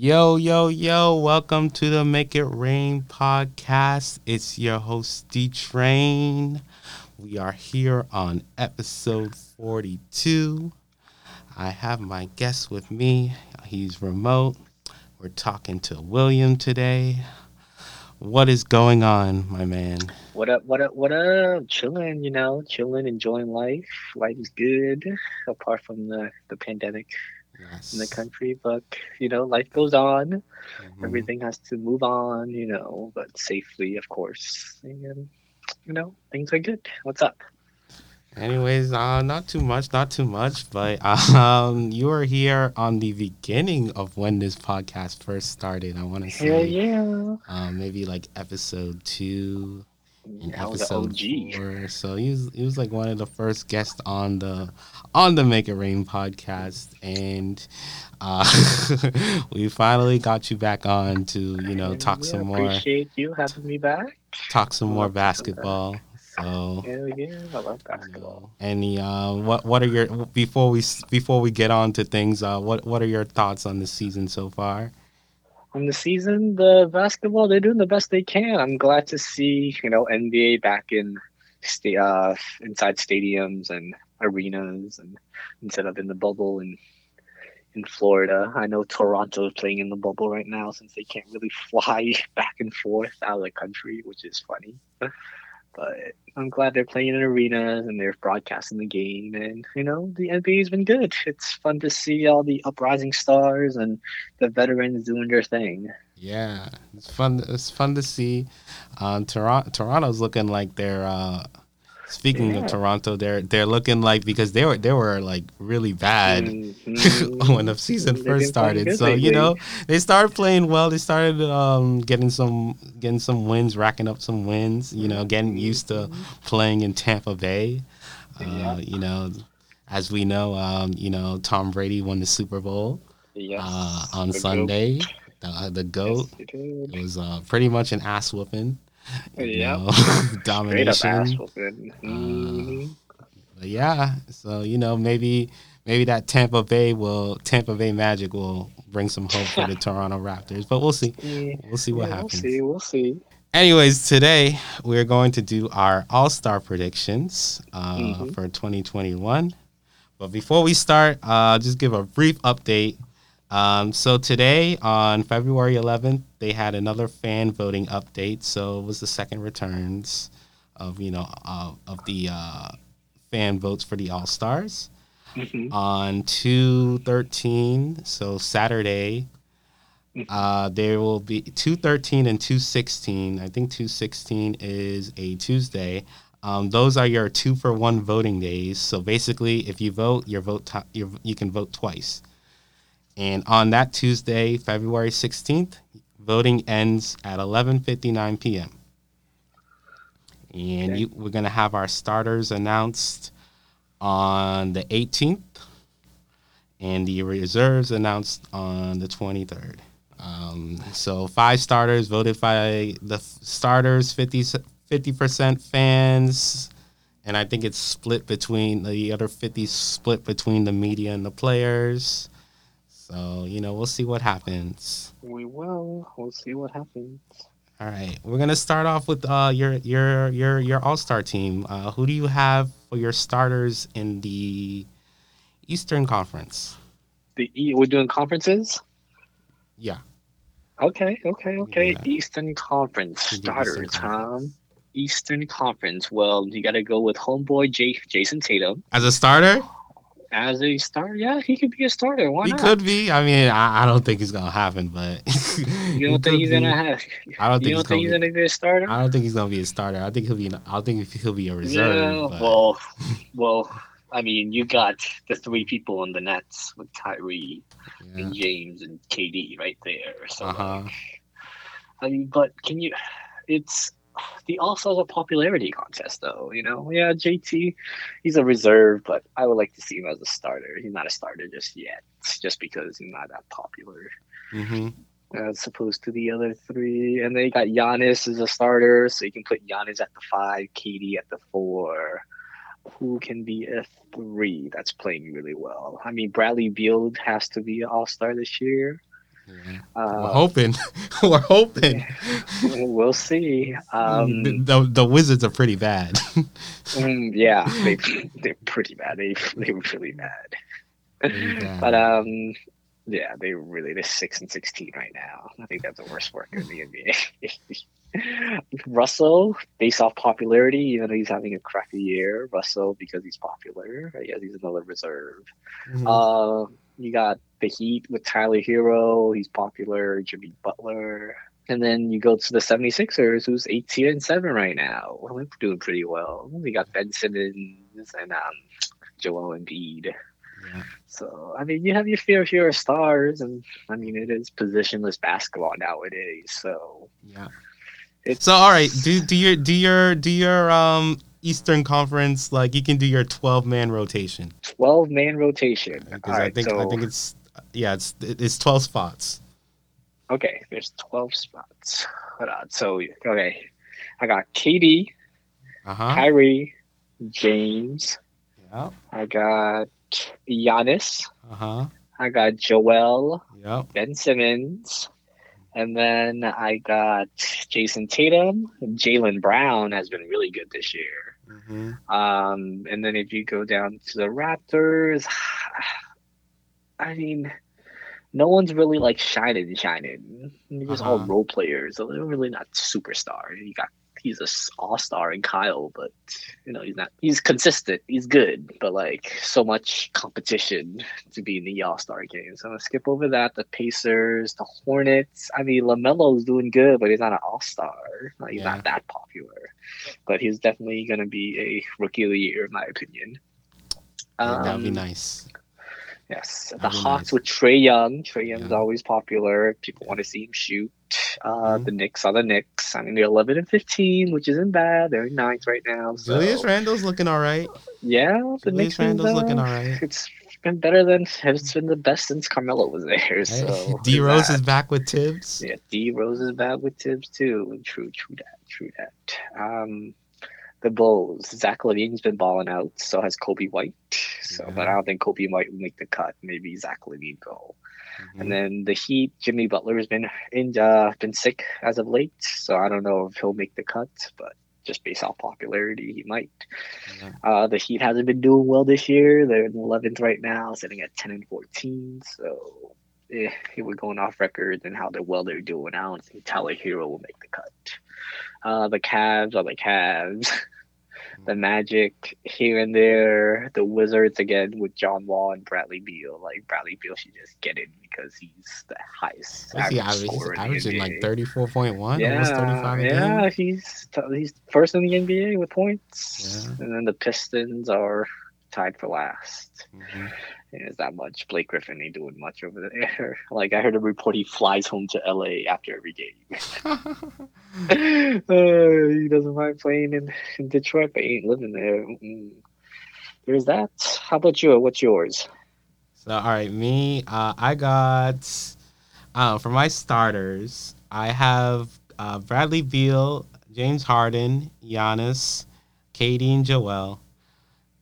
Yo, yo, yo, welcome to the Make It Rain podcast. It's your host, D Train. We are here on episode 42. I have my guest with me. He's remote. We're talking to William today. What is going on, my man? What up, what up, what up? Chilling, you know, chilling, enjoying life. Life is good, apart from the, the pandemic Yes. in the country. But, you know, life goes on. Mhm. Everything has to move on, you know, but safely, of course. And, you know, things are good. What's up? Anyways, uh, not too much, not too much, but um, you were here on the beginning of when this podcast first started. I want to say, yeah. um, maybe like episode two I was an episode OG. four. So he was he was like one of the first guests on the on the Make It Rain podcast, and uh, we finally got you back on to you know talk some more Appreciate you having me back. talk some more Love to come back. basketball. So. Hell yeah. I love basketball. Any uh, what what are your before we before we get on to things? Uh, what what are your thoughts on the season so far? On the season, the basketball they're doing the best they can. I'm glad to see you know NBA back in sta- uh, inside stadiums and arenas and instead of in the bubble in in Florida. I know Toronto is playing in the bubble right now since they can't really fly back and forth out of the country, which is funny. But I'm glad they're playing in arenas and they're broadcasting the game. And, you know, the NBA's been good. It's fun to see all the uprising stars and the veterans doing their thing. Yeah, it's fun. It's fun to see. Um, Toronto Toronto's looking like they're. Uh, speaking Yeah. of Toronto, they're they're looking like because they were they were like really bad Mhm. when the season They've first started. So you know they started playing well. They started um, getting some getting some wins, racking up some wins. You know, getting used to playing in Tampa Bay. Uh, Yeah. You know, as we know, um, you know Tom Brady won the Super Bowl Yes. uh, on The goat. Sunday. The, the goat. Yes, it. It was uh, pretty much an ass whooping. You Yep. know, Straight up domination. whooping. Mhm. But yeah, so you know maybe maybe that Tampa Bay will Tampa Bay Magic will bring some hope for the Toronto Raptors. But we'll see. Yeah. We'll see what Yeah, happens. We'll see. We'll see. Anyways, today we're going to do our All Star predictions uh, Mhm. for 2021. But before we start, uh, just give a brief update. Um, so today, on February 11th, they had another fan voting update. So it was the second returns of you know uh, of the uh, fan votes for the All Stars. Mhm. on 213 so saturday uh there will be 213 and 216 i think 216 is a tuesday. Um, those are your two for one voting days. So basically if you vote your vote ti your, you can vote twice and on that tuesday february 16th voting ends at 11.59 p.m and Okay. you, we're going to have our starters announced on the 18th and the reserves announced on the 23rd. Um, so five starters voted by the starters, 50 percent fans, and I think it's split between the other 50 split between the media and the players. So you know we'll see what happens. We will. We'll see what happens. All right, we're gonna start off with uh, your your your your All Star team. Uh, who do you have for your starters in the Eastern Conference? The E. We're doing conferences. Yeah. Okay. Okay. Okay. Yeah. Eastern Conference do Eastern starters. Conference. Um. Eastern Conference. Well, you got to go with homeboy J- Jayson Tatum As a starter, as a starter. Yeah, he could be a starter. Why he not? could be. I mean, I, I don't think it's gonna happen, but You don't think he's be. gonna have? I don't think You he's don't think he's gonna. be a starter? I don't think he's gonna be a starter. I think he'll be. I think he'll be a reserve. Yeah, but- well, well, I mean, you got the three people on the Nets with Kyrie yeah. and James and KD right there. So, Uh-huh. like, I mean, but can you? It's the All Stars a popularity contest, though. You know, yeah, JT, he's a reserve, but I would like to see him as a starter. He's not a starter just yet, just because he's not that popular. hmm as opposed to the other three. And they got Giannis as a starter, so you can put Giannis at the five, KD at the four. Who can be a three that's playing really well? I mean, Bradley Beal has to be an all star this year. Yeah. Uh, We're hoping. We're hoping. we'll see. Um, the, the Wizards are pretty bad. mm, yeah, they they're pretty bad. They they were really bad. But um, yeah, they really they're six and sixteen right now. I think that's the worst record in the NBA. Russell, based off popularity, even though he's having a crappy year, Russell because he's popular. I guess he's another reserve. Mhm. Uh, you got the Heat with Tyler Herro. He's popular. Jimmy Butler. And then you go to the 76ers, who's 18 and 7 right now. Well, they're doing pretty well. We got Ben Simmons and um, Joel Embiid. Yeah. So, I mean, you have your fair share of stars. And, I mean, it is positionless basketball nowadays. So, Yeah. it's. So all right, do do your do your do your um Eastern Conference like you can do your twelve man rotation 12 man rotation. because I right, think so, I think it's yeah it's it's twelve spots. Okay, there's 12 spots. Hold on. So, okay. I got KD, Uh huh. Kyrie, James. Yep. I got Giannis. Uh huh. I got Joel, Yep. Ben Simmons. And then I got Jayson Tatum. Jaylen Brown has been really good this year. Hmm Um, and then if you go down to the Raptors, I mean, no one's really like shining, shining. They're just all Uh-huh. role players. So they're really not superstar. You got he's a all star in Kyle, but you know he's not. He's consistent. He's good, but like so much competition to be in the all star game. So I'm gonna skip over that. The Pacers, the Hornets. I mean, LaMelo's doing good, but he's not an all star. Like, he's Yeah. not that popular, but he's definitely gonna be a rookie of the year in my opinion. That'd be Um, nice. Yes, the That'd Hawks nice. with Trae Young. Trae Young's Yeah. always popular. People want to see him shoot. Uh, Mhm. The Knicks are the Knicks. I mean, they're 11 and 15, which isn't bad. They're in ninth right now. So, Julius Randle's looking all right. yeah, the Julius Knicks been, Randle's looking all right. It's been better than it's been the best since Carmelo was there. So D Rose there's is back with Thibs. yeah, D Rose is bad with Thibs too. True, true that, true that. Um, the Bulls, Zach LaVine's been balling out. So has Coby White. So, Yeah. but I don't think Coby White will make the cut. Maybe Zach LaVine go. Mhm. And then the Heat, Jimmy Butler has been in, uh, been sick as of late. So I don't know if he'll make the cut, but just based off popularity, he might. Yeah. Uh, the Heat hasn't been doing well this year. They're in 11th right now, sitting at 10 and 14. So eh, if we're going off record and how they're well they're doing, I don't think Tyler Herro will make the cut. Uh, the Cavs are the Cavs. the Magic here and there. The Wizards again with John Wall and Bradley Beal. Like Bradley Beal should just get in because he's the highest What's average average? He's scorer in the averaging like thirty four point one, almost thirty Yeah, five game. yeah, he's he's first in the NBA with points, Yeah. and then the Pistons are tied for last. Mhm. And it's that much. Blake Griffin ain't doing much over there. Like I heard a report, he flies home to LA after every game. uh, he doesn't mind playing in, in Detroit, but he ain't living there. Mm. There's that. How about you? What's yours? So all right, me, uh, I got uh, for my starters, I have uh, Bradley Beal, James Harden, Giannis, KD, and Joel.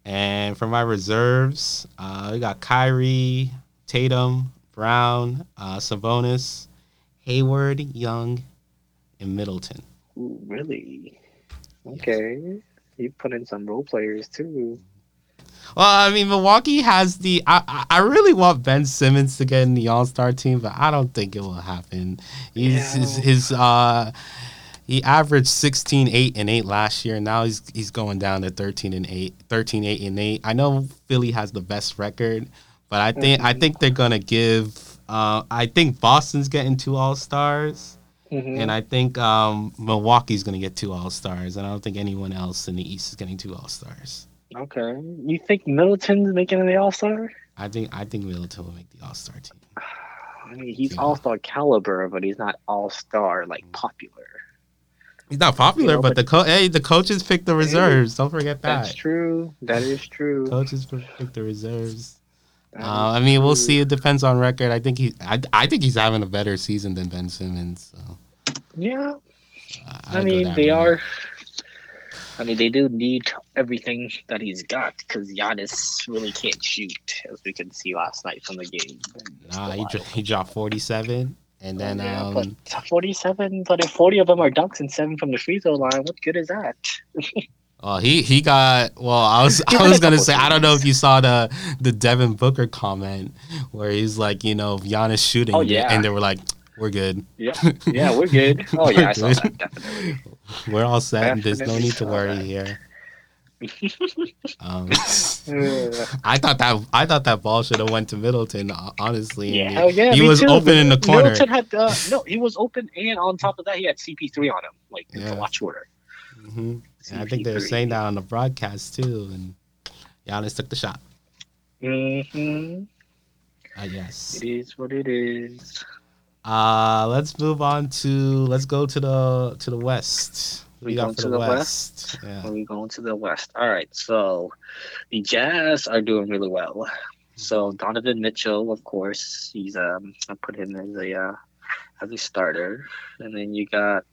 And for my reserves, uh, we got Kyrie, Tatum, Brown, uh, Sabonis, Hayward, Young, and Middleton. Ooh, really? Okay. You put in some role players too. Well, I mean, Milwaukee has the. I, I- really want Ben Simmons to get in the All Star team, but I don't think it will happen. He's his, Yeah. his uh, he averaged 16, 8, and 8 last year. And Now he's he's going down to 13 and 8, 13, 8, and 8. I know Philly has the best record, but I think I Mhm. think they're gonna give. Uh, I think Boston's getting two All Stars, Mhm. and I think um, Milwaukee's gonna get two All Stars, and I don't think anyone else in the East is getting two All Stars. Okay. You think Middleton's making the All Star? I think I think Middleton will make the All Star team. I mean, he's Yeah. All Star caliber, but he's not All Star like popular. He's not popular, You know, but, but- the co- hey, the coaches pick the reserves. Don't forget that. That's true. That is true. Coaches pick the reserves. Uh, I mean, we'll see. It depends on record. I think he, I, I think he's having a better season than Ben Simmons. So Yeah, uh, I mean they route. are. I mean, they do need everything that he's got because Giannis really can't shoot, as we could see last night from the game. Nah, he, dro- he dropped 47. And then, yeah, um, but 47, but if 40 of them are dunks and seven from the free throw line, what good is that? oh, he he got. Well, I was I was gonna say I don't know if you saw the the Devin Booker comment where he's like, you know, Giannis shooting, Oh, and they- yeah. and they were like, we're good, Yeah, yeah, we're good. Oh, yeah, I saw We're that, definitely. we're all set. and There's no need to worry that. here. Um, Uh, I thought that I thought that ball should have went to Middleton. uh, Honestly, yeah, yeah, he was too. open in the corner. Middleton had, uh, no, he was open, and on top of that, he had CP3 on him. Like, it's Yeah. a lot shorter. hmm And I think they were saying that on the broadcast too. And Giannis took the shot. hmm I guess. It is what it is. Uh, let's move on to let's go to the to the west. We you going to the west? Are Yeah. we going to the West? All right. So the Jazz are doing really well. So Donovan Mitchell, of course, he's um I put him as a uh, as a starter, and then you got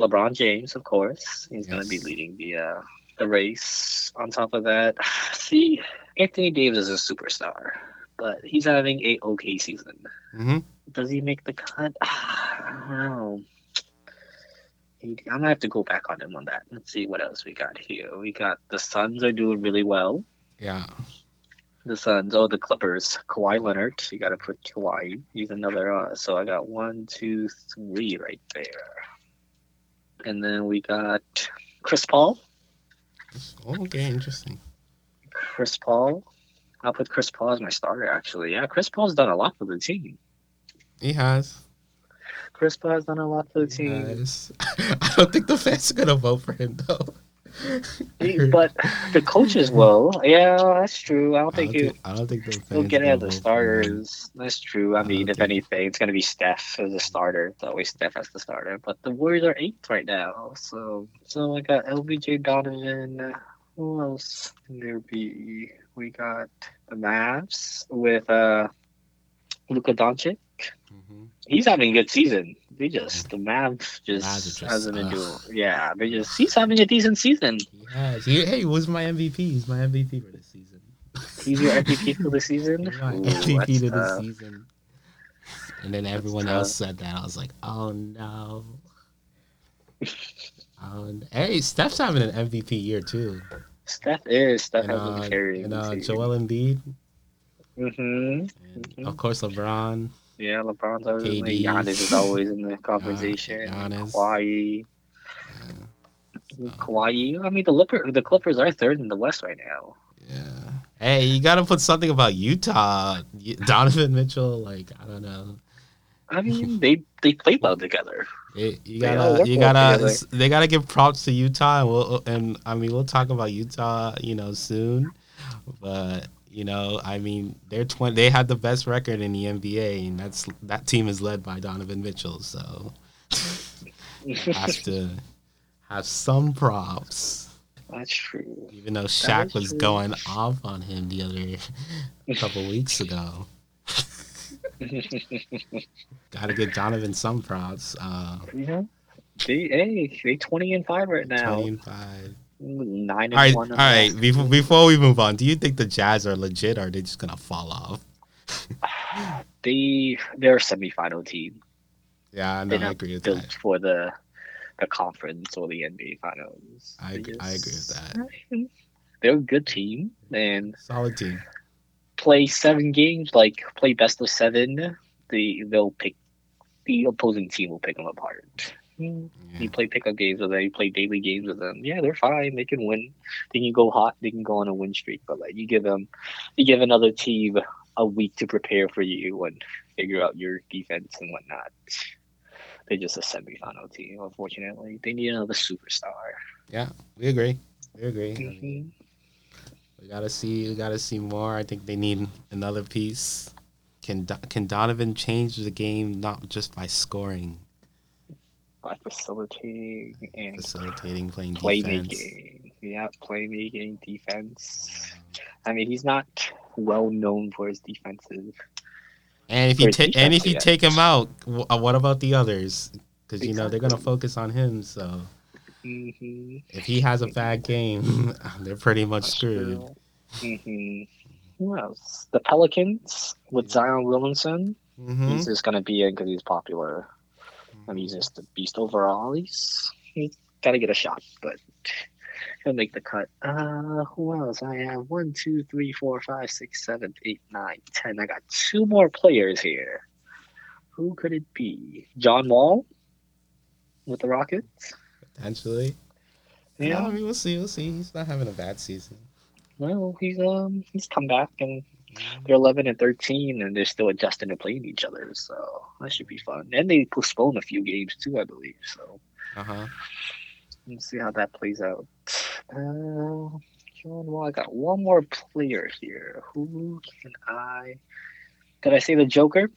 LeBron James, of course. He's going to be leading the uh, the race. On top of that, see Anthony Davis is a superstar, but he's having a okay season. hmm Does he make the cut? I don't know. I'm gonna have to go back on him on that. Let's see what else we got here. We got the Suns are doing really well. Yeah. The Suns, oh the Clippers, Kawhi Leonard. You got to put Kawhi. He's another. Uh, so I got one, two, three right there. And then we got Chris Paul. Okay, interesting. Chris Paul. I'll put Chris Paul as my starter. Actually, yeah, Chris Paul's done a lot for the team. He has. Chris Paul's done a lot for the team. I don't think the fans are gonna vote for him though. But the coaches will. Yeah, that's true. I don't think think, I don't think the fans. he'll get it as the vote for him. starters. That's true. I I mean, if think- anything, it's gonna be Steph as a starter. It's always Steph as the starter. But the Warriors are eighth right now. So, so I got LBJ Donovan. Who else can there be? We got the Mavs with uh Luka Doncic. He's having a good season. They just the Mavs just, Mavs just, hasn't been doing. Yeah, they just he's having a decent season. He, hey, he was my MVP. He's my MVP for this season. He's your MVP for the season. Ooh, MVP to the season. And then everyone else said that. I was like, oh no. Um, hey, Steph's having an MVP year too. Steph is. Steph and has uh, been carrying and the uh. Joel Embiid, hmm and Mhm. of course LeBron. Yeah, LeBron's always in KD. there. Giannis is always in the conversation. Giannis. Kawhi. Yeah. Kawhi. I mean, the Clippers, the Clippers are third in the West right now. yeah. Hey, you got to put something about Utah. Donovan Mitchell, like I don't know. I mean, they they play well together. It, you gotta, you gotta, they gotta give props to Utah, and we'll, and I mean, we'll talk about Utah, you know, soon. But you know, I mean, they're twenty. They had the best record in the NBA, and that's that team is led by Donovan Mitchell. So has to have some props, That's true. even though Shaq was true. going off on him the other couple weeks ago. Got to give Donovan some props. Uh, yeah. They hey, they twenty and five right now. Twenty and five. Nine and All right, one. all right. Before before we move on, do you think the Jazz are legit, or are they just gonna fall off? They they're a semifinal team. Yeah, no, I agree with built that. for the the conference or the NBA finals. I They ag- I agree with that. They're a good team and Solid team. play seven games, like play best of seven. They they'll pick the opposing team will pick them apart. Yeah. You play pickup games with them. You play daily games with them. Yeah, they're fine. They can win. They can go hot. They can go on a win streak. But like you give them, you give another team a week to prepare for you and figure out your defense and whatnot. They're just a semifinal team. Unfortunately, they need another superstar. Yeah, we agree. We agree. I mean, Mhm. we gotta see. We gotta see more. I think they need another piece. Can can Donovan change the game not just by scoring, By facilitating and facilitating, playing defense? playmaking. Yeah, playmaking, defense. I mean, he's not well known for his defensive. And if you take and if you take him out, uh, what about the others? Because you know they're gonna focus on him. So hmm If he has a bad game, they're pretty much screwed. hmm Who else? The Pelicans with Zion Williamson. hmm He's just gonna be in because he's popular. I mean, he's just a beast overall. He's he's got to get a shot, but he'll make the cut. Uh, who else? I have one, two, three, four, five, six, seven, eight, nine, ten. I got two more players here. Who could it be? John Wall with the Rockets. Potentially. Yeah, Yeah. I mean, we'll see. We'll see. He's not having a bad season. Well, he's um he's come back and they're eleven and thirteen and they're still adjusting to playing each other, so that should be fun. And they postponed a few games too, I believe. So. Uh huh. Let's see how that plays out. Uh, John Wall, I got one more player here. Who can I? Did I say the Joker?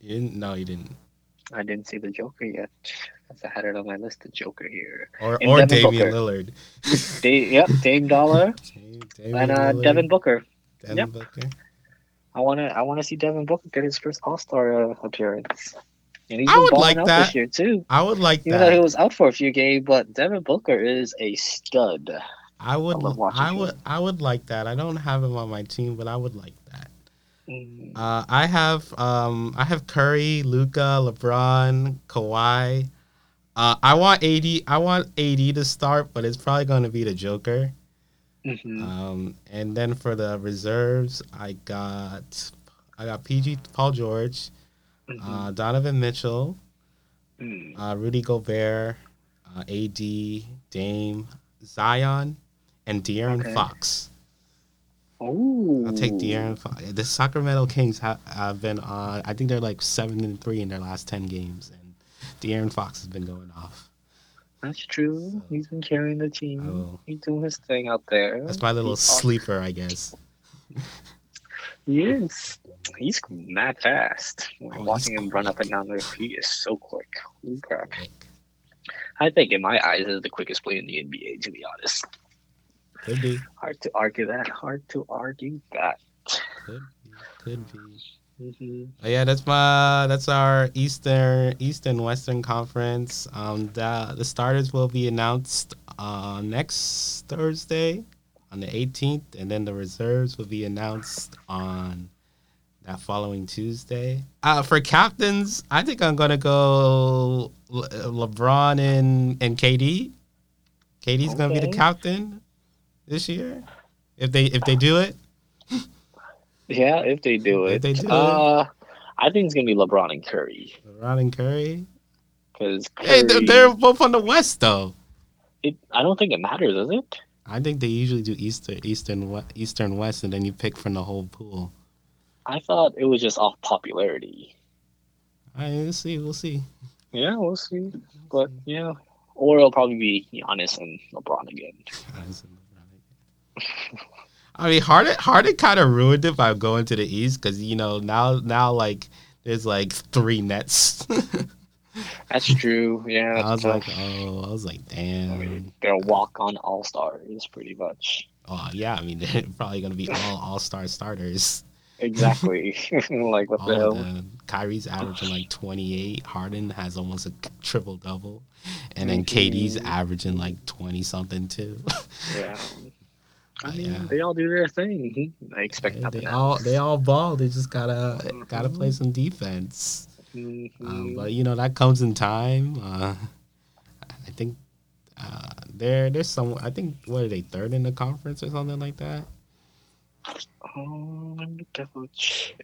You didn't? No, you didn't. I didn't see the Joker yet. I had it on my list, the Joker here. Or And or Devin Damian Booker. Lillard. Da- yep, Dame Dollar Damian and uh, Lillard, Devin Booker. Devin yep. Booker. I wanna, I wanna see Devin Booker get his first All Star uh, appearance. And he's I would like that. this year too. I would like Even though he was out for a few games, but Devin Booker is a stud. I would. I him. would. I would like that. I don't have him on my team, but I would like that. Mm, Uh, I have. Um, I have Curry, Luka, LeBron, Kawhi. Uh, I want AD. I want AD to start, but it's probably going to be the Joker. Mhm. Um, and then for the reserves, I got. I got PG Paul George, Mhm. uh, Donovan Mitchell, Mm. uh, Rudy Gobert, uh, AD, Dame, Zion, and De'Aaron Okay. Fox. Ooh. I'll take De'Aaron Fox. The Sacramento Kings have, have been on. I think they're like seven and three in their last ten games, and De'Aaron Fox has been going off. That's true. He's been carrying the team. He's doing his thing out there. That's my little He's sleeper, I guess. Yes. He's mad fast. Oh, Watching him run up and down there, he is so quick. Holy crap. I think, in my eyes, is the quickest player in the NBA, to be honest. Could be, Hard to argue that. Hard to argue that. could be, could be. Hmm Oh, yeah, that's my that's our Eastern Eastern Western Conference. Um, the the starters will be announced uh, next Thursday on the 18th, and then the reserves will be announced on that following Tuesday. Uh, for captains, I think I'm gonna go Le- LeBron and and KD. KD's gonna be the captain this year if they if they do it. Yeah, if they do If it. they do it. uh, I think it's going to be LeBron and Curry. LeBron and Curry. Because Hey, they're, they're both on the West though. it, I don't think it matters, does it? I think they usually do Eastern, Eastern, Eastern, West, and then you pick from the whole pool. I thought it was just off popularity. I we'll see, we'll see. Yeah, we'll see. But yeah, or it'll probably be Giannis and LeBron again. I mean, Harden, Harden kind of ruined it by going to the East because you know now, now like there's like three Nets. That's true. Yeah, I was that's like, oh, I was like, I damn. mean, they're walk on all stars, pretty much. Oh yeah, I mean they're probably gonna be all All Star starters. Exactly. like what All the hell? Kyrie's averaging like 28. Harden has almost a triple double, and then KD's Mhm. averaging like 20 something too. Yeah. I mean, yeah. they all do their thing. I expect they nothing all else. they all ball. They just gotta gotta Mhm. play some defense. Mhm. Um, but you know that comes in time. Uh, I think uh, they're there's some. I think what are they third in the conference or something like that. Oh, let me double check.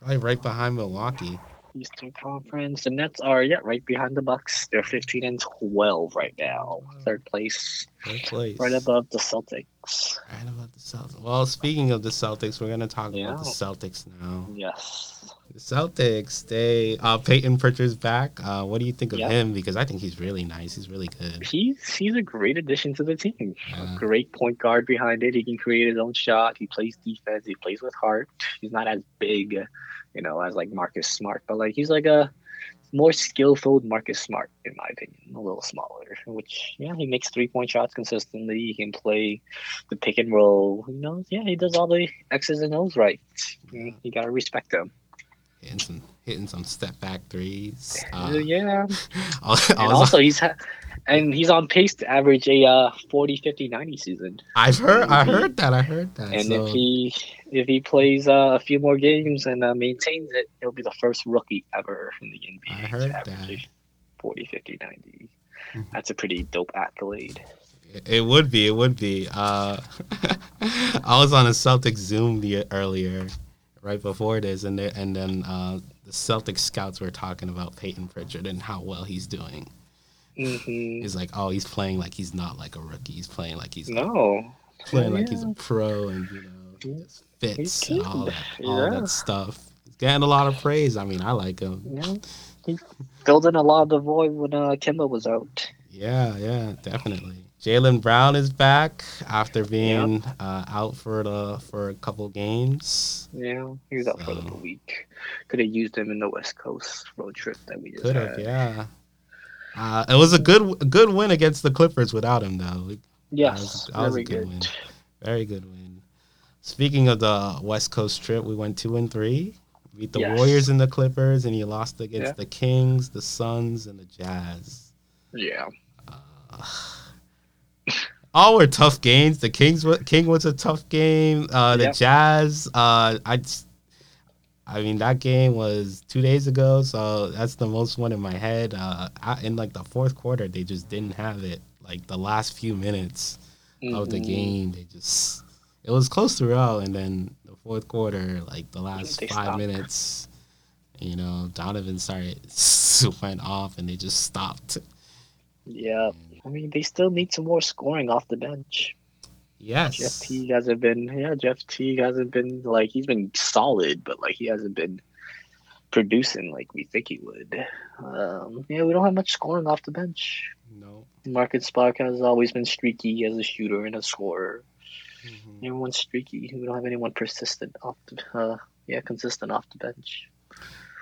Probably right behind Milwaukee. Eastern Conference. The Nets are yeah right behind the Bucks. They're 15 and 12 right now. Third place, Third place. right above the Celtics. Right about the Celtics. Well, speaking of the Celtics, we're gonna talk Yeah. about the Celtics now. Yes. The Celtics, they uh Payton Pritchard's back. Uh what do you think of Yeah. him? Because I think he's really nice. He's really good. He's he's a great addition to the team. Yeah. A great point guard behind it. He can create his own shot. He plays defense. He plays with heart. He's not as big, you know, as like Marcus Smart, but like he's like a more skillful Marcus Smart, in my opinion. A little smaller, which yeah, he makes three point shots consistently. He can play the pick and roll. You know, yeah, he does all the X's and O's right. You, you gotta respect him. Hitting some hitting some step back threes. Uh, yeah, I I and also he's ha- and he's on pace to average a uh, 40, 50, 90 season. I've heard. I heard that. I heard that. And so, if he if he plays uh, a few more games and uh, maintains it, he'll be the first rookie ever in the NBA I heard to average that. 40, 50, 90. Mhm. That's a pretty dope accolade. It would be. It would be. Uh, I was on a Celtics Zoom the earlier, right before this, and they, and then uh, the Celtic scouts were talking about Payton Pritchard and how well he's doing. hmm He's like, oh, he's playing like he's not like a rookie. He's playing like he's No. playing like he's a pro, and you know, just fits He's and all that, all Yeah. that stuff. He's getting a lot of praise. I mean, I like him. Yeah. He filled in a lot of the void when uh, Kemba was out. Yeah, yeah, definitely. Jaylen Brown is back after being uh, out for the for a couple games. Yeah, he was out for like a week. Could have used him in the West Coast road trip that we just Could had. have, yeah. Uh, it was a good good win against the Clippers without him, though. Yes, That was- that was a good good. win. Very good win. Speaking of the West Coast trip, we went two and three. Beat the Yes. Warriors and the Clippers, and you lost against Yeah. the Kings, the Suns, and the Jazz. Yeah, all were tough games. The Kings, King was a tough game. Uh, the. Jazz, uh, I, I mean that game was two days ago, so that's the most one in my head. Uh, I, in like the fourth quarter, they just didn't have it. Like the last few minutes of the game, they just it was close throughout, and then the fourth quarter, like the last They five stopped. minutes, you know, Donovan started went off, and they just stopped. Yeah, I mean they still need some more scoring off the bench. Yes, Jeff Teague hasn't been. Yeah, Jeff Teague hasn't been like he's been solid, but like he hasn't been producing like we think he would. Um, yeah, we don't have much scoring off the bench. no. Marcus Smart has always been streaky as a shooter and a scorer. Mhm. Everyone's streaky. We don't have anyone persistent off the. Uh, yeah, consistent off the bench.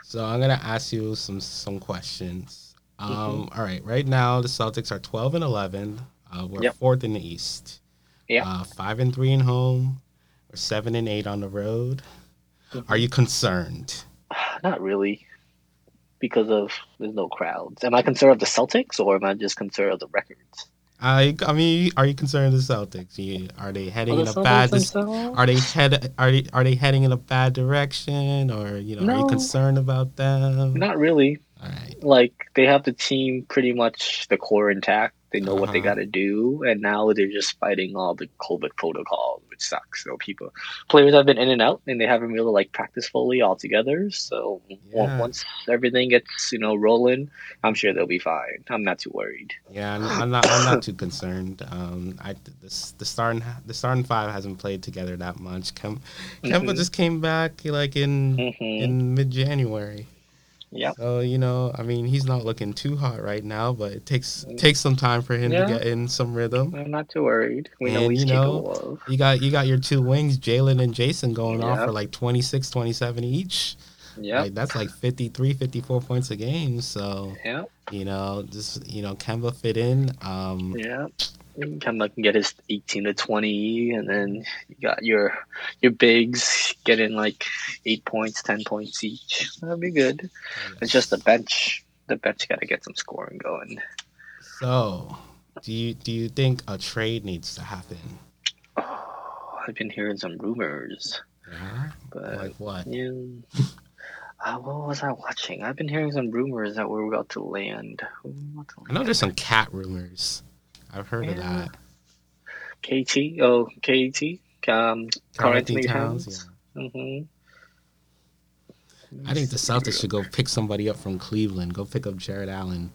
So I'm gonna ask you some some questions. Um, Mm-hmm. all right, right now the Celtics are 12 and 11. Uh, we're Yep. fourth in the East. Yeah. Uh, five and three in home. We're seven and eight on the road. Mm-hmm. Are you concerned? Not really, because of there's no crowds. Am I concerned of the Celtics or am I just concerned of the records? I I mean, are you concerned of the Celtics? You, are they heading Are in the a Celtics bad? dis- themselves? Are they head? Are they are they heading in a bad direction? Or you know, are you concerned about them? Not really. Right. Like they have the team pretty much the core intact. They know what they Uh-huh. got to do, and now they're just fighting all the COVID protocols, which sucks. So people, players have been in and out, and they haven't really like practiced fully all together. So Yeah. once everything gets you know rolling, I'm sure they'll be fine. I'm not too worried. Yeah, I'm, I'm not. I'm not too concerned. Um, I the, the starting the starting five hasn't played together that much. Kem, Kemba Mhm. just came back like in hmm in mid January. Yep. So you know, I mean, he's not looking too hot right now, but it takes takes some time for him Yeah. to get in some rhythm. I'm not too worried. We know And, he's you know, capable of. You got you got your two wings, Jalen and Jason, going off for like 26, 27 each. Yeah. Like that's like 53, 54 points a game. So Yeah. you know, just you know, Kemba fit in. Um, Yeah. Kemba can get his 18 to 20, and then you got your your bigs getting like eight points, 10 points each. That'd be good. It's just the bench. The bench got to get some scoring going. So, do you do you think a trade needs to happen? Oh, I've been hearing some rumors, Yeah. but Like what? yeah. Uh, what was I watching? I've been hearing some rumors that we're about to land. About to I know there's some KAT rumors. I've heard of that. KT. Oh, KT. Um, Karl Anthony Towns, Towns. hmm I think the Celtics should go pick somebody up from Cleveland. Go pick up Jarrett Allen.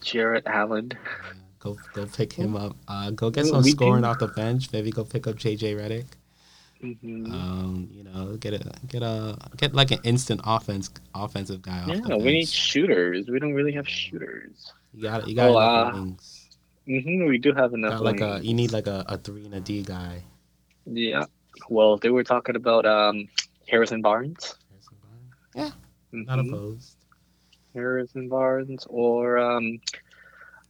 Jarrett Allen. Yeah, Go go pick him up. Uh, go get some we scoring can- off the bench. Maybe go pick up JJ Redick. hmm Um, you know, get a get a get like an instant offense offensive guy off yeah, the bench. we need shooters. We don't really have shooters. you got you got Oh, enough uh, wings. hmm we do have enough. Got like a you need like a, a three and a D guy. Yeah. Well, they were talking about um Harrison Barnes. Yeah, not Mhm. opposed. Harrison Barnes or um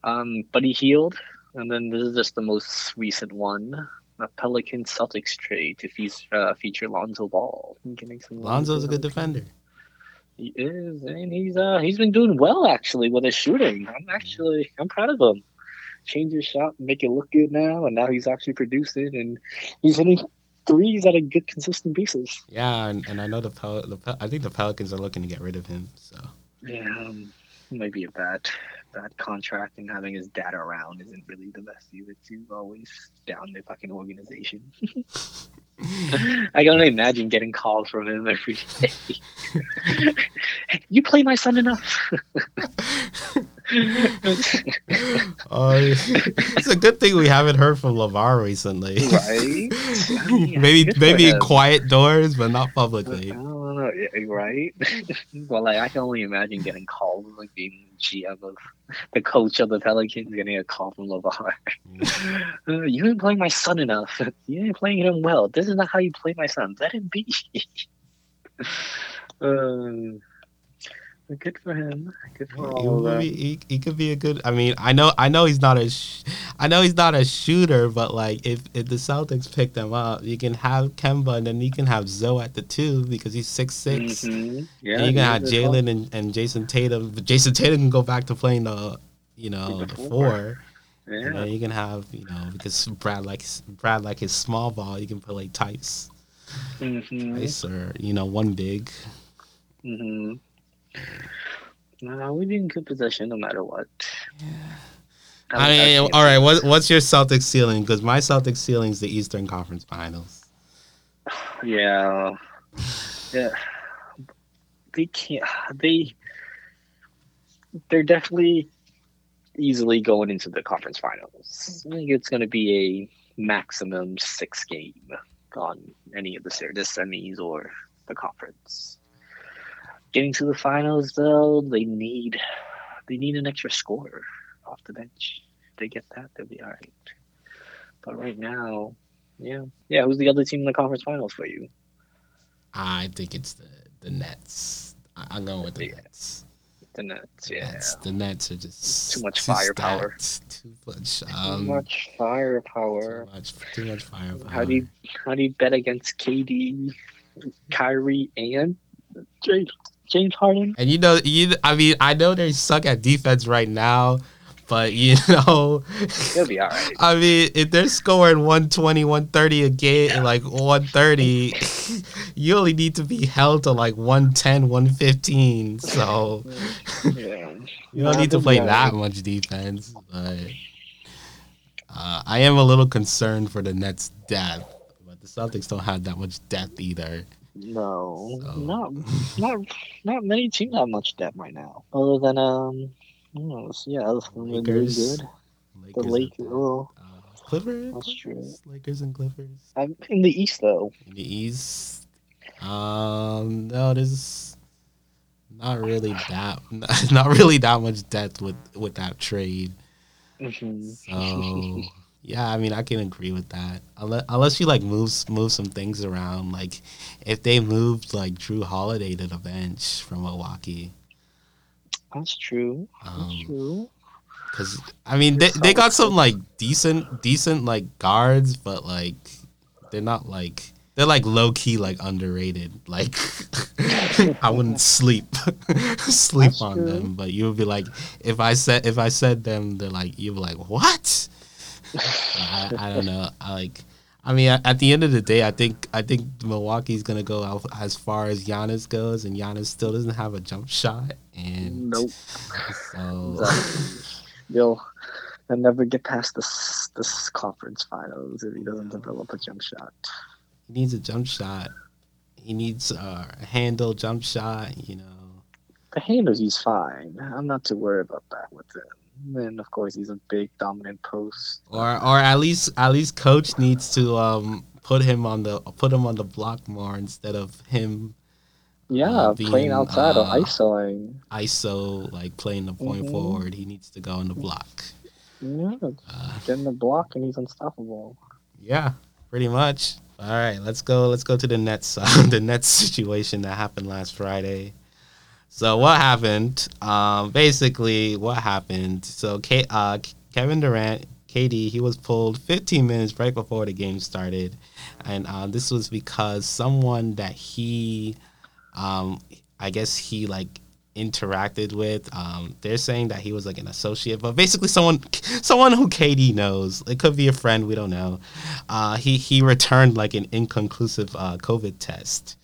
um Buddy Hield, and then this is just the most recent one. A Pelican Celtics trade to fe- uh, feature Lonzo Ball. Getting some Lonzo's a good defender. He is, and he's uh he's been doing well actually with his shooting. I'm actually I'm proud of him. Change his shot, and make it look good now, and now he's actually producing and he's hitting threes at a good consistent basis. Yeah, and, and I know the, Pel- the Pel- I think the Pelicans are looking to get rid of him. So Yeah, um, might be a bad bad contract, and having his dad around isn't really the best either. Too always down the fucking organization. I can only imagine getting calls from him every day. You play my son enough. uh, it's a good thing we haven't heard from LaVar recently. right? I mean, maybe maybe in quiet doors, but not publicly. don't right? well, like I can only imagine getting called, like being GM of the coach of the Pelicans, getting a call from LaVar. uh, you ain't playing my son enough. You ain't playing him well. This is not how you play my son. Let him be. um, but good for him. Good for He, all of them. be- he, he could be a good. I mean, I know I know he's not a, sh- I know he's not a shooter, but like if, if the Celtics pick them up, you can have Kemba and then you can have Zoe at the two because he's six six. Mhm. Yeah, and you can have is as well. Jalen and, and Jayson Tatum. But Jayson Tatum can go back to playing the, you know, The the four. four. And Yeah. then you can have, you know, because Brad likes Brad like his small ball, you can play Theis, Mm-hmm. Theis or you know one big. Mm-hmm. No, we'd be in good position no matter what. I mean, all right. What, what's your Celtics ceiling? Because my Celtics ceiling is the Eastern Conference Finals. Yeah. Yeah. They can't. They. They're definitely easily going into the conference finals. I think it's going to be a maximum six game on any of the ser- the semis or the conference. Getting to the finals, though, they need they need an extra scorer off the bench. If they get that, they'll be all right. But right now, yeah, yeah. Who's the other team in the conference finals for you? I think it's the the Nets. I, I'm going with the Yeah. Nets. The Nets, yeah. Nets. The Nets are just Too much firepower. stacked, Too much. Too Um, much firepower. Too much. Too much firepower. How do you how do you bet against KD, Kyrie, and James James Harden? And you know, you. I mean, I know they suck at defense right now, but you know, They'll be all right. I mean, if they're scoring 120, 130 a game, like 130, you only need to be held to like 110, 115. So Yeah. you don't need to play that much defense. But uh, I am a little concerned for the Nets' depth. But the Celtics don't have that much depth either. No, So- not not not many teams have much depth right now. Other than um, I don't know, yeah, other than Lakers. good. Lakers The Lakers, oh, uh, Clippers. That's true. Lakers and Clippers. I'm in the East though. In the East, um, no, there's not really that, not really that much depth with with that trade. Mhm. So yeah, I mean, I can agree with that. Unless, unless you like move move some things around, like if they moved like Jrue Holiday to the bench from Milwaukee, That's true. That's um, true. because I mean they they got some like decent decent like guards, but like they're not like they're like low key like underrated. Like I wouldn't sleep sleep That's on true. them, but you would be like if I said if I said them, they're like you'd be like what? I, I don't know. I like. I mean, at, the end of the day, I think I think Milwaukee's gonna go out as far as Giannis goes, and Giannis still doesn't have a jump shot, and Nope. so. You'll he'll never get past this this conference finals if he doesn't develop a jump shot. he needs a jump shot. He needs uh, a handle jump shot. You know, The handles he's fine. I'm not too worried about that with him. And of course he's a big dominant post. or or at least at least coach needs to um put him on the put him on the block more instead of him Yeah, Uh, playing being, outside or uh, isoing. ISO like playing the point Mhm. forward. He needs to go on the block. Yeah, Uh, getting the block and he's unstoppable. Yeah, pretty much. All right, let's go. Let's go to the Nets. Uh, the Nets situation that happened last Friday. So what happened? Um, basically, what happened? So K, uh, Kevin Durant, KD, he was pulled 15 minutes right before the game started, and uh, this was because someone that he, um, I guess he like interacted with. Um, they're saying that he was like an associate, but basically someone someone who KD knows. It could be a friend, we don't know. Uh, he he returned like an inconclusive uh, COVID test.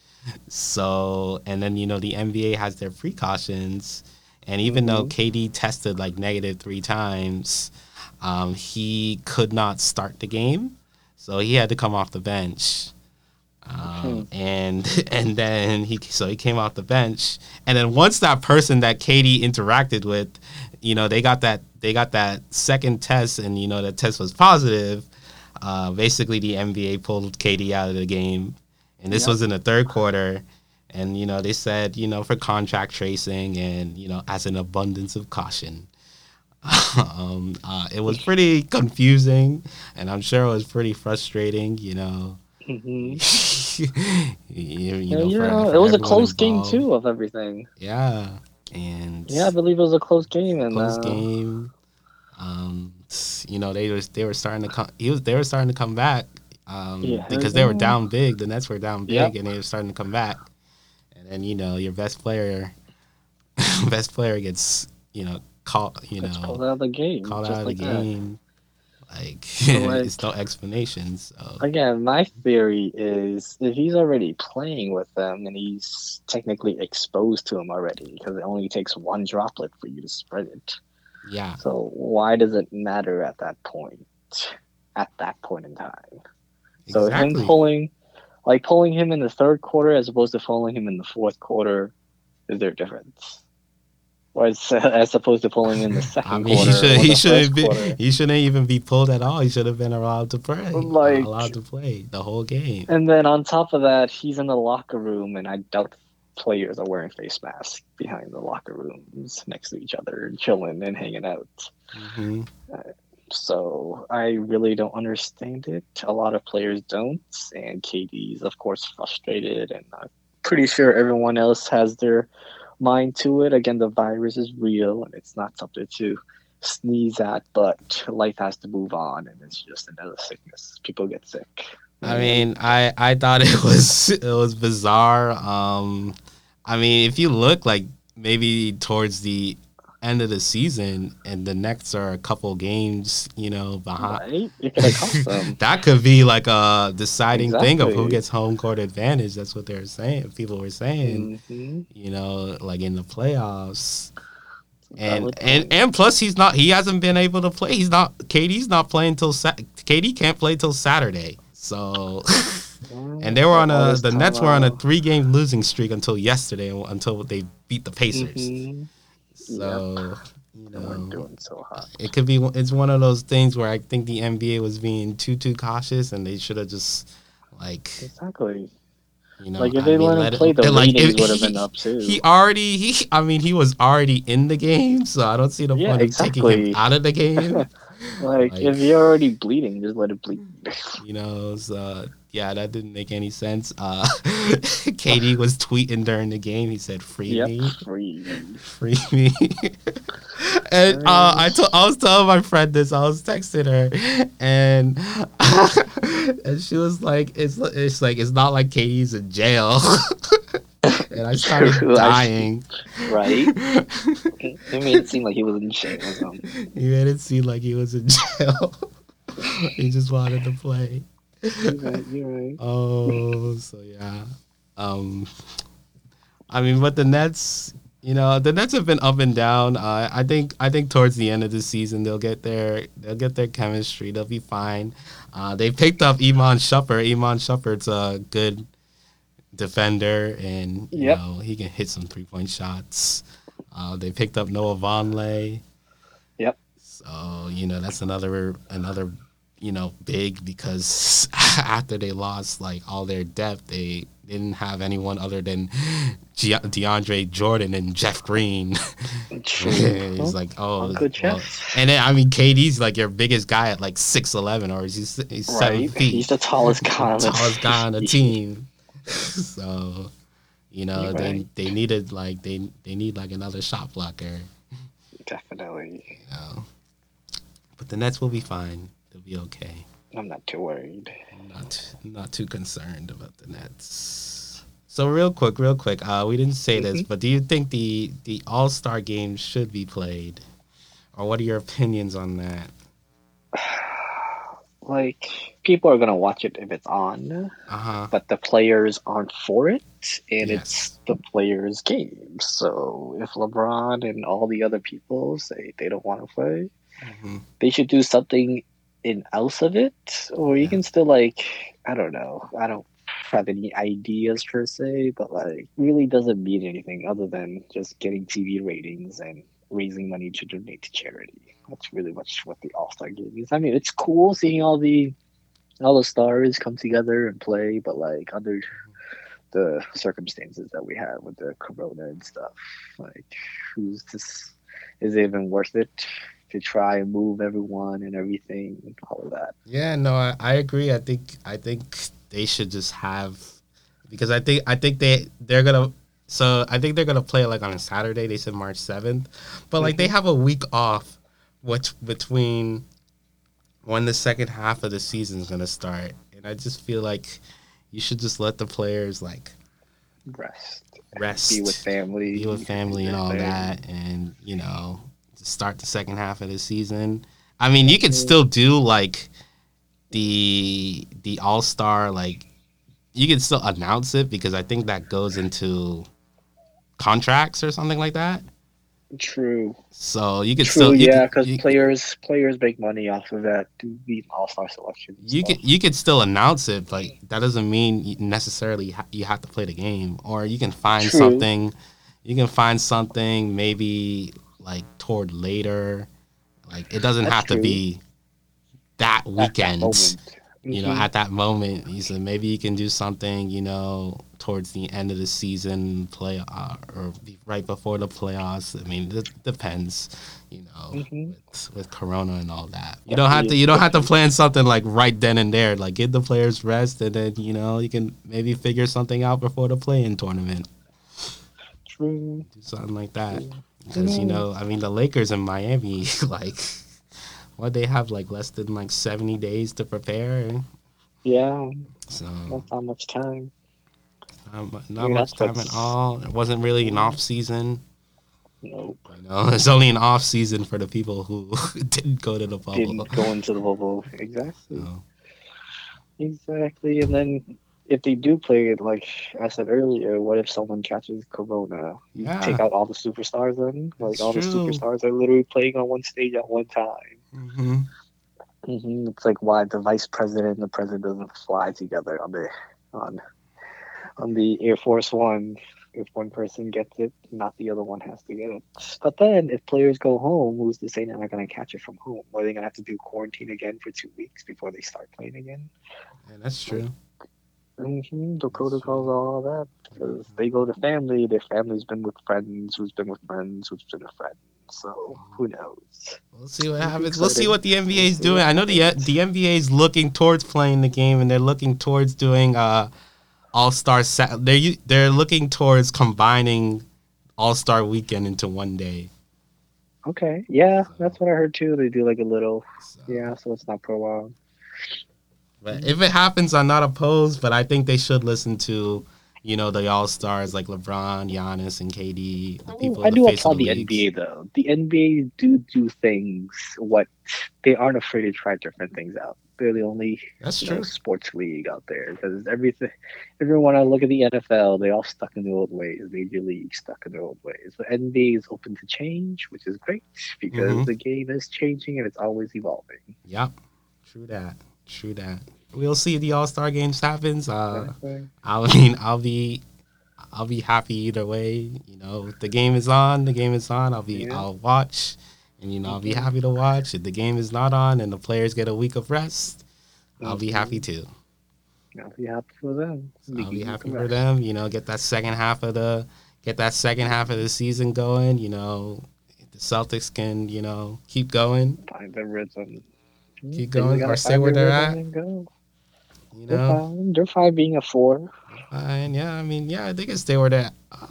So and then you know the NBA has their precautions, and even though KD tested like negative three times, um, he could not start the game, so he had to come off the bench. Um, and and then he so he came off the bench, and then once that person that KD interacted with, you know, they got that they got that second test, and you know that test was positive. Uh, basically, the NBA pulled KD out of the game, and this Yep. was in the third quarter. And you know they said you know for contract tracing and you know as an abundance of caution. um, uh, it was pretty confusing, and I'm sure it was pretty frustrating. You know, hmm you, you know, you for- for it was a close game too of everything. Yeah, and Yeah, I believe it was a close game, and close uh, game. Um, you know, they was they were starting to come. He was they were starting to come back. Um, Yeah, because they were down big. The Nets were down big, Yep. and they were starting to come back. And then you know your best player, best player gets you know caught. You know called out of the game, called just out of like the that. game. Like, like- it's no explanations. So Again, my theory is if he's already playing with them and he's technically exposed to them already, because it only takes one droplet for you to spread it. yeah, So why does it matter at that point? At that point in time. So exactly. him pulling, like pulling him in the third quarter as opposed to pulling him in the fourth quarter, is there a difference? Or as, as opposed to pulling in the second I mean, quarter. he should he should be he shouldn't even be pulled at all. He should have been allowed to play. Like- allowed to play the whole game. And then on top of that, he's in the locker room, and I doubt players are wearing face masks behind the locker rooms next to each other, and chilling and hanging out. hmm So I really don't understand it. A lot of players don't, and KD's of course frustrated, and I'm pretty sure everyone else has their mind to it. Again, the virus is real, and it's not something to sneeze at, but life has to move on, and it's just another sickness. People get sick. I mean, I I thought it was it was bizarre. Um, I mean, if you look like maybe towards the end of the season, and the Nets are a couple games, you know, behind. right? It could have cost them. That could be like a deciding thing of who gets home court advantage. That's what they're saying. People were saying, Mhm. you know, like in the playoffs. And and and plus he's not he hasn't been able to play. He's not KD's not playing till Sa- KD can't play till Saturday. So and they were on a the Nets were on a three game losing streak until yesterday until they beat the Pacers. Mhm. So you They weren't know doing so hot. it could be it's one of those things where I think the NBA was being too too cautious and they should have just like Exactly. you know like if I they mean, let him play, the like, ratings would have he- been up too. He already he I mean he was already in the game, so I don't see the Yeah, point of taking exactly. him out of the game. like, like- if you're already bleeding, just let it bleed. you know, so yeah, that didn't make any sense. Uh KD was tweeting during the game. He said, "Free yep, me, free. free me." and uh, I to- I was telling my friend this. I was texting her, and and she was like, "It's it's like it's not like KD's in jail." and I started True, dying. Right? it made it seem like he was in jail or something. He made it seem like he was in jail. he just wanted to play. You're right. You're right. Oh, so yeah. Um, I mean, but the Nets, you know, the Nets have been up and down. Uh, I think, I think towards the end of the season, they'll get their, they'll get their chemistry. They'll be fine. Uh, they picked up Iman Shumpert. Iman Shumpert's a good defender, and you Yep. know he can hit some three point shots. Uh, they picked up Noah Vonleh. Yep. So you know that's another another you know big because after they lost like all their depth, they didn't have anyone other than DeAndre Jordan and Jeff Green. He's like, oh, Well, and then I mean, KD's like your biggest guy at like six eleven, or is he he's seven Right? feet? He's the tallest guy on the tallest guy on the team. so, you know, You're they they needed like they they need like another shot blocker. Definitely. You know. But the Nets will be fine. Be okay. I'm not too worried. Not not too concerned about the Nets. So real quick, real quick. Uh, we didn't say this, Mhm. but do you think the the All Star game should be played, or what are your opinions on that? Like people are gonna watch it if it's on, Uh huh. but the players aren't for it, and Yes. it's the players' game. So if LeBron and all the other people say they don't want to play, hmm they should do something in else of it, or you Yeah. can still like I don't know. I don't have any ideas per se, but like really doesn't mean anything other than just getting TV ratings and raising money to donate to charity. That's really much what the All Star game is. I mean, it's cool seeing all the all the stars come together and play, but like under the circumstances that we have with the corona and stuff, like who's this? Is it even worth it to try and move everyone and everything and all of that? Yeah, no, I, I agree. I think I think they should just have because I think I think they they're gonna so I think they're gonna play like on a Saturday. They said March seventh, but like they mm-hmm. have a week off, which between when the second half of the season is gonna start, and I just feel like you should just let the players like Rest, rest, be with family, be with family and all that, and you know, start the second half of the season. I mean, you could still do like the the All Star like you can still announce it because I think that goes into contracts or something like that. True. So you could True, still you yeah, because players players make money off of that the all star selection. you stuff. could you could still announce it, but that doesn't mean you necessarily ha- you have to play the game, or you can find True. something. You can find something maybe like toward later. Like it doesn't That's have to be that At that weekend. moment. you know, Mhm. at that moment, he said maybe you can do something, you know, towards the end of the season, play uh, or be right before the playoffs. I mean, it depends, you know, Mhm. with, with Corona and all that. You don't have to. You don't have to plan something like right then and there. Like give the players rest, and then you know you can maybe figure something out before the play-in tournament. True. Do something like that. Because you know, I mean, the Lakers in Miami, like, what they have like less than like seventy days to prepare. Yeah, So not that much time. Not Yeah, much time at all. It wasn't really an off season. Nope. You know, it's only an off season for the people who didn't go to the bubble. Didn't go into the bubble. Exactly. So, Exactly. And then if they do play it, like I said earlier, what if someone catches Corona? You Yeah. take out all the superstars then? Like That's all the superstars are literally playing on one stage at one time. mhm. hmm It's like why the vice president and the president doesn't fly together on the on on the Air Force One. If one person gets it, not the other one has to get it. But then, if players go home, who's to say they're not going to catch it from home? Or are they going to have to do quarantine again for two weeks before they start playing again? Yeah, that's true. Hmm The protocols, all that. Because they go to family, their family's been with friends, who's been with friends, who's been with friends. So who knows? We'll see what happens. We'll see what the NBA is doing. I know the the NBA is looking towards playing the game, and they're looking towards doing uh All Star. Sa- they're they're looking towards combining All Star Weekend into one day. Okay, yeah, that's what I heard too. They do like a little, So- yeah, so it's not prolonged. But if it happens, I'm not opposed. But I think they should listen to, you know, the All Stars like LeBron, Giannis, and KD. The people. I do applaud the leagues. NBA though. The NBA do do things what they aren't afraid to try different things out. They're the only That's you know, true. sports league out there because everything. Everyone I look at the NFL, they all stuck in the old ways. Major League stuck in their old ways. The NBA is open to change, which is great because Mhm. the game is changing and it's always evolving. Yep. True that. True that. We'll see if the All Star games happens. Uh, I mean, I'll be, I'll be happy either way. You know, if the game is on, the game is on. I'll be, Yeah. I'll watch, and you know, I'll be Mhm. happy to watch. If the game is not on and the players get a week of rest, I'll be happy too. I'll be happy for them. I'll be happy for rest. them. You know, get that second half of the, get that second half of the season going. You know, the Celtics can, you know, keep going. Find their rhythm. Keep going or stay where they're at. You They're know, fine. They're fine being a four. fine. Yeah, I mean, yeah, they can stay where they're. Uh,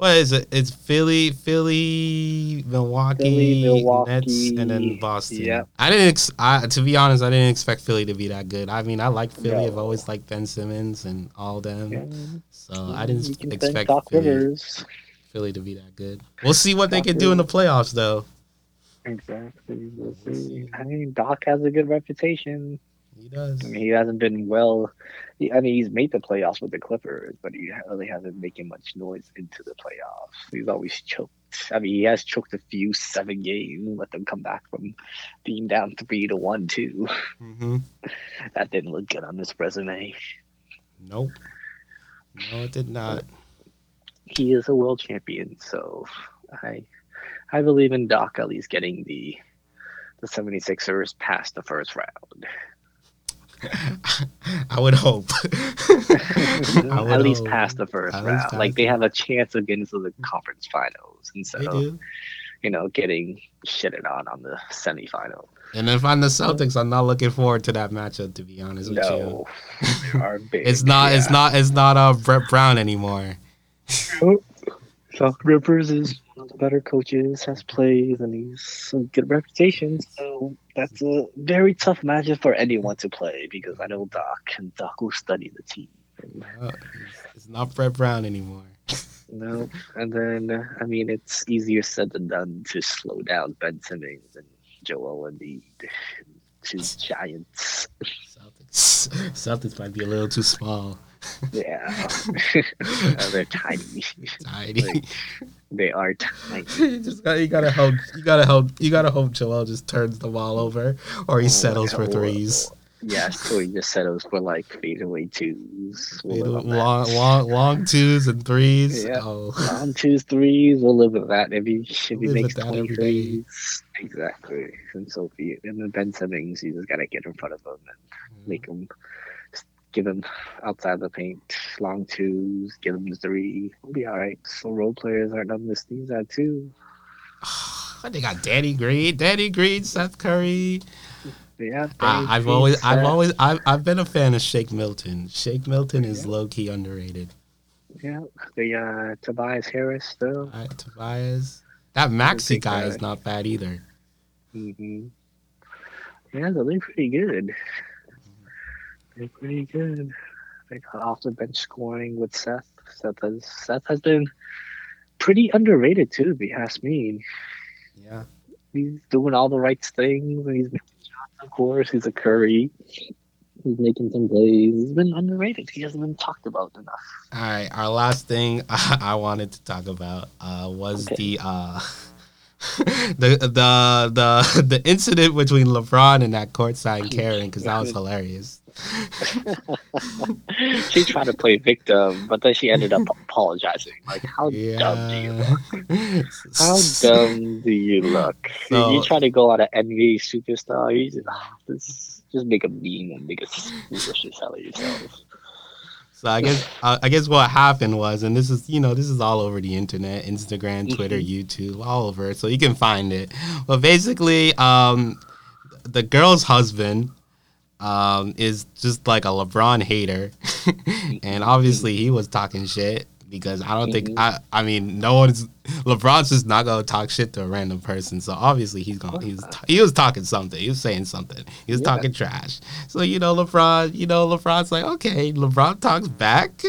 What is it? It's Philly, Philly, Milwaukee, Philly, Milwaukee, Nets, and then Boston. yep. I didn't. Ex- I, to be honest, I didn't expect Philly to be that good. I mean, I like Philly. I've always liked Ben Simmons and all them. Yeah. So I didn't You can thank expect Philly, Philly to be that good. We'll see what they Doc can do in the playoffs, though. Exactly. We'll We'll see. see. I mean, Doc has a good reputation. He does. I mean, he hasn't been well. He, I mean, he's made the playoffs with the Clippers, but he really hasn't making much noise into the playoffs. He's always choked. I mean, he has choked a few seven games, let them come back from being down three to one, too. hmm That didn't look good on his resume. Nope. No, it did not. He is a world champion, so I, I believe in Doc at least getting the, the 76ers past the first round. I would hope. I would at least hope. past the first At round. Like they have a chance of getting to the conference finals instead They of do. you know getting shitted on on the semifinal. And if I'm the Celtics, I'm not looking forward to that matchup. To be honest with you, No, they are big. it's not. It's not. It's not uh, Brett Brown anymore. Doc Rivers is one of the better coaches, has plays, and he's some good reputation. So that's a very tough matchup for anyone to play because I know Doc and Doc will study the team. It's not Brett Brown anymore. No, and then I mean it's easier said than done to slow down Ben Simmons and Joel Embiid, two giants. Celtics. Celtics might be a little too small. Yeah, they're tiny. Tiny. Like, they are tiny. you just got. You gotta hope. You gotta hope. You gotta hope Joel just turns the ball over, or he Oh, settles for threes. Yes, so he just settles for like fadeaway twos. We'll Fade- that. long, long, long twos and threes. Yeah. Oh, Long twos, threes. We'll live with that. If he if he Live makes twenty threes, exactly. And Sophie and then Ben Simmons, you just gotta get in front of him and mm-hmm. make him give him outside the paint long twos, give him three. We'll be all right. So role players are none to sneeze at too. they got Danny Green, Danny Green, Seth Curry. Yeah, I, I've Green, always, I've always, I've, I've been a fan of Shake Milton. Shake Milton is Yeah. low key underrated. yeah the uh, Tobias Harris still. Right, Tobias. That Maxey guy that. is not bad either. hmm Yeah, they look pretty good. Pretty good. They got off the bench scoring with Seth. Seth has Seth has been pretty underrated too, if you ask me. Yeah. He's doing all the right things and he's making shots, of course. He's a Curry. He's making some plays. He's been underrated. He hasn't been talked about enough. All right. Our last thing I wanted to talk about uh, was Okay. the uh, the the the the incident between LeBron and that courtside Karen because that was hilarious. she tried to play victim, but then she ended up apologizing. Like, how dumb do you look? How dumb do you look? So- you try to go on an NBA superstar. You just, ah, this, just make a meme and make a as of yourself. So I guess uh, I guess what happened was, and this is you know this is all over the internet, Instagram, Twitter, YouTube, all over, so you can find it. But basically, um, the girl's husband um, is just like a LeBron hater, and obviously he was talking shit because I don't think Mhm. I I mean no one's LeBron's just not gonna talk shit to a random person, so obviously he's gonna he's he was talking something, he was saying something, he was Yeah. talking trash. So you know LeBron, you know LeBron's like okay, LeBron talks back,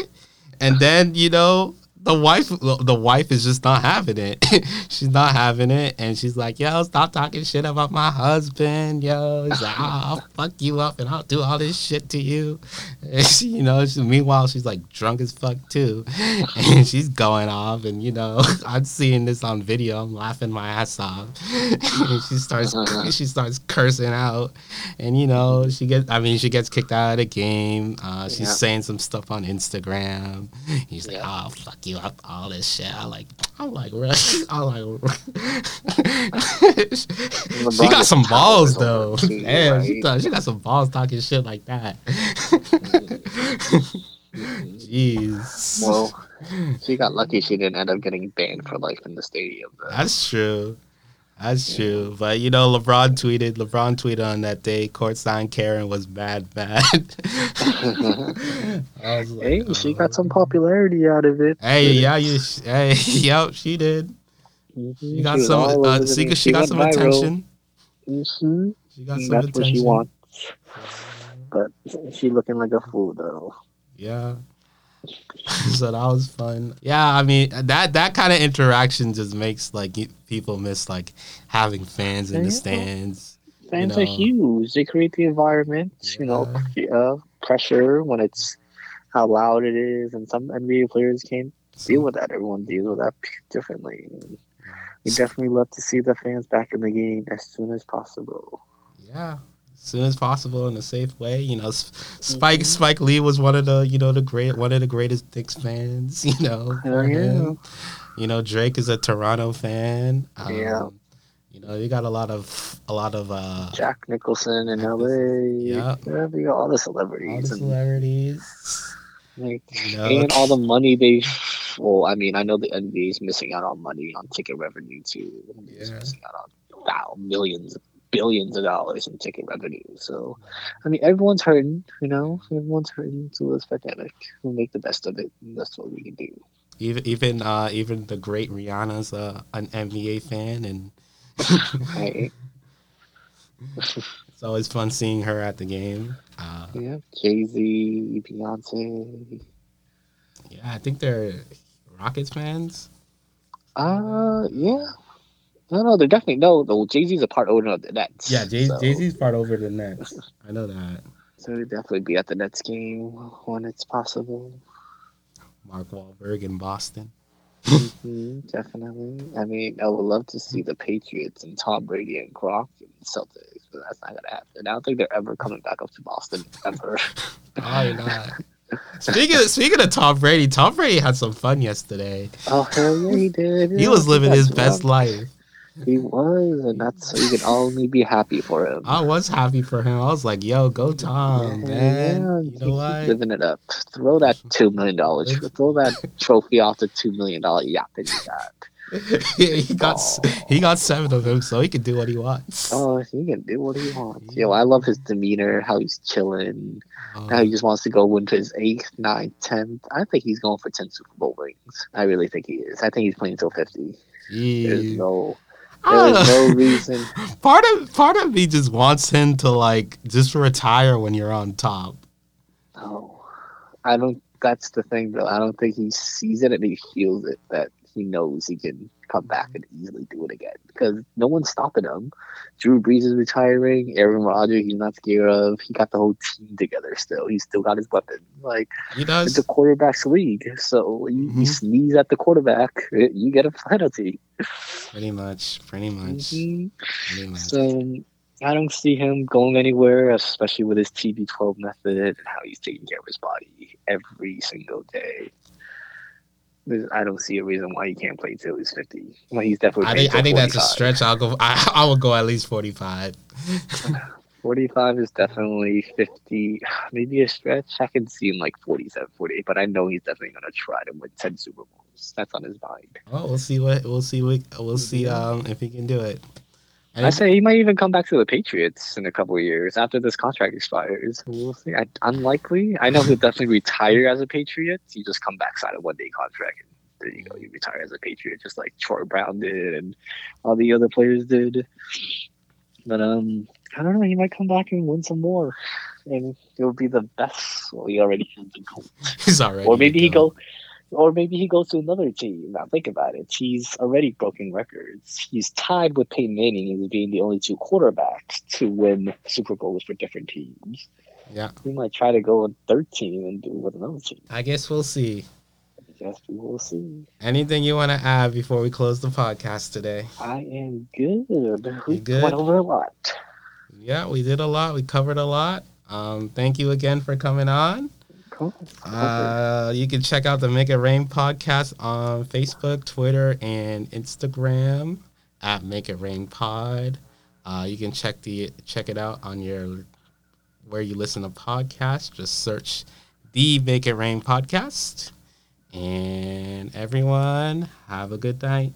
and then you know the wife the wife is just not having it. she's not having it, and she's like, yo, stop talking shit about my husband, yo. He's like, "Ah, I'll fuck you up and I'll do all this shit to you. She, you know, she, meanwhile she's like drunk as fuck too, and she's going off, and you know, I'm seeing this on video. I'm laughing my ass off. and she starts she starts cursing out, and you know, she gets I mean, she gets kicked out of the game. Uh, she's Yeah. saying some stuff on Instagram. He's like, Yeah. oh fuck you up all this shit. I like I'm like really I'm like she got some balls though. Damn, she, got, she got some balls talking shit like that. Jeez. Well, she got lucky she didn't end up getting banned for life in the stadium. Though. That's true. That's true. But you know, LeBron tweeted. LeBron tweeted on that day. Courtside Karen was mad, mad. I was like, hey, she oh. got some popularity out of it. Hey, yeah, you. Hey, yep, she did. Mhm, She got was some. Uh, she, news. she got some viral. attention. Mhm, She got some That's attention. what she wants. But she looking like a fool though. Yeah. so that was fun. Yeah, I mean that that kind of interaction just makes like people miss like having fans in the stands. Fans know. are huge. They create the environment. You know, uh, pressure when it's how loud it is, and some NBA players can't deal with that. Everyone deals with that differently. We definitely love to see the fans back in the game as soon as possible. Yeah, soon as possible in a safe way. You know, Spike Mhm. Spike Lee was one of the you know the great one of the greatest Knicks fans. You know, Hell yeah. You know, Drake is a Toronto fan. Um, Yeah. You know, you got a lot of a lot of uh Jack Nicholson in LA. Yeah. we got all the celebrities. all celebrities. the and, celebrities. like, You know, and all the money they well i mean i know the nba is missing out on money on ticket revenue too Yeah. missing out on wow millions billions of dollars in ticket revenue. So i mean everyone's hurting you know? Everyone's hurting. To this pandemic we'll make the best of it and that's what we can do. Even even uh even the great Rihanna's uh, an NBA fan and right. It's always fun seeing her at the game. Uh, yeah jay-z beyonce. Yeah, I think they're Rockets fans. uh yeah no, no, they're definitely no. The Jay Z's a part owner of the Nets. Yeah, Jay so- Z's part over the Nets. I know that. So he'd definitely be at the Nets game when it's possible. Mark Wahlberg in Boston. hmm definitely. I mean, I would love to see the Patriots and Tom Brady and Gronk and Celtics, but that's not gonna happen. I don't think they're ever coming back up to Boston ever. Probably not. speaking of, speaking of Tom Brady, Tom Brady had some fun yesterday. oh hell yeah, he did. He was living his best life. He was, and that's you can only be happy for him. I was happy for him. I was like, "Yo, go Tom, Yeah, man! yeah, You know what? Living it up. Throw that two million dollars. Throw that trophy off the two million dollar yacht that you got. he got s- he got seven of them, so he can do what he wants. Oh, he can do what he wants. Yo, I love his demeanor, how he's chilling, Um, how he just wants to go win his eighth, ninth, tenth. I think he's going for ten Super Bowl rings. I really think he is. I think he's playing till fifty. There's no, there's know. Oh. no reason. part of part of me just wants him to like just retire when you're on top. No, I don't. That's the thing, though. I don't think he sees it and he feels it that he knows he can come back and easily do it again because no one's stopping him. Drew Brees is retiring. Aaron Rodgers, he's not scared of. He got the whole team together. Still, he's still got his weapon. Like He does. it's a quarterback's league, so you, you Mhm. sneeze at the quarterback, you get a penalty. Pretty much. Pretty much. Mhm. Pretty much. So I don't see him going anywhere, especially with his TB12 method and how he's taking care of his body every single day. I don't see a reason why he can't play till he's 50. Well, he's definitely. I think I think that's a stretch. I'll go. I, I will go at least forty five. 45 is definitely 50, maybe a stretch. I can see him like 47, 48, but I know he's definitely going to try to win 10 Super Bowls. That's on his mind. Oh, we'll see what we'll see. What, we'll see um if he can do it. And I say he might even come back to the Patriots in a couple of years after this contract expires. We'll see. I, unlikely. I know he'll definitely retire as a Patriot. You just come back, sign a one day contract, and there you go. You retire as a Patriot, just like Troy Brown did and all the other players did. But um, I don't know. He might come back and win some more, and he'll be the best. Well, he already has he's already. Or maybe he go. Or maybe he goes to another team. Now think about it. He's already broken records. He's tied with Peyton Manning as being the only two quarterbacks to win Super Bowls for different teams. Yeah, He might try to go with third team and do it with another team. I guess we'll see. Yes, we will see. Anything you want to add before we close the podcast today? I am good. We good? went over a lot. Yeah, we did a lot. We covered a lot. Um, thank you again for coming on. Cool. Uh, you can check out the Make It Rain podcast on Facebook, Twitter, and Instagram at Make It Rain Pod. Uh, you can check the check it out on your where you listen to podcasts. Just search the Make It Rain podcast. And everyone, have a good night.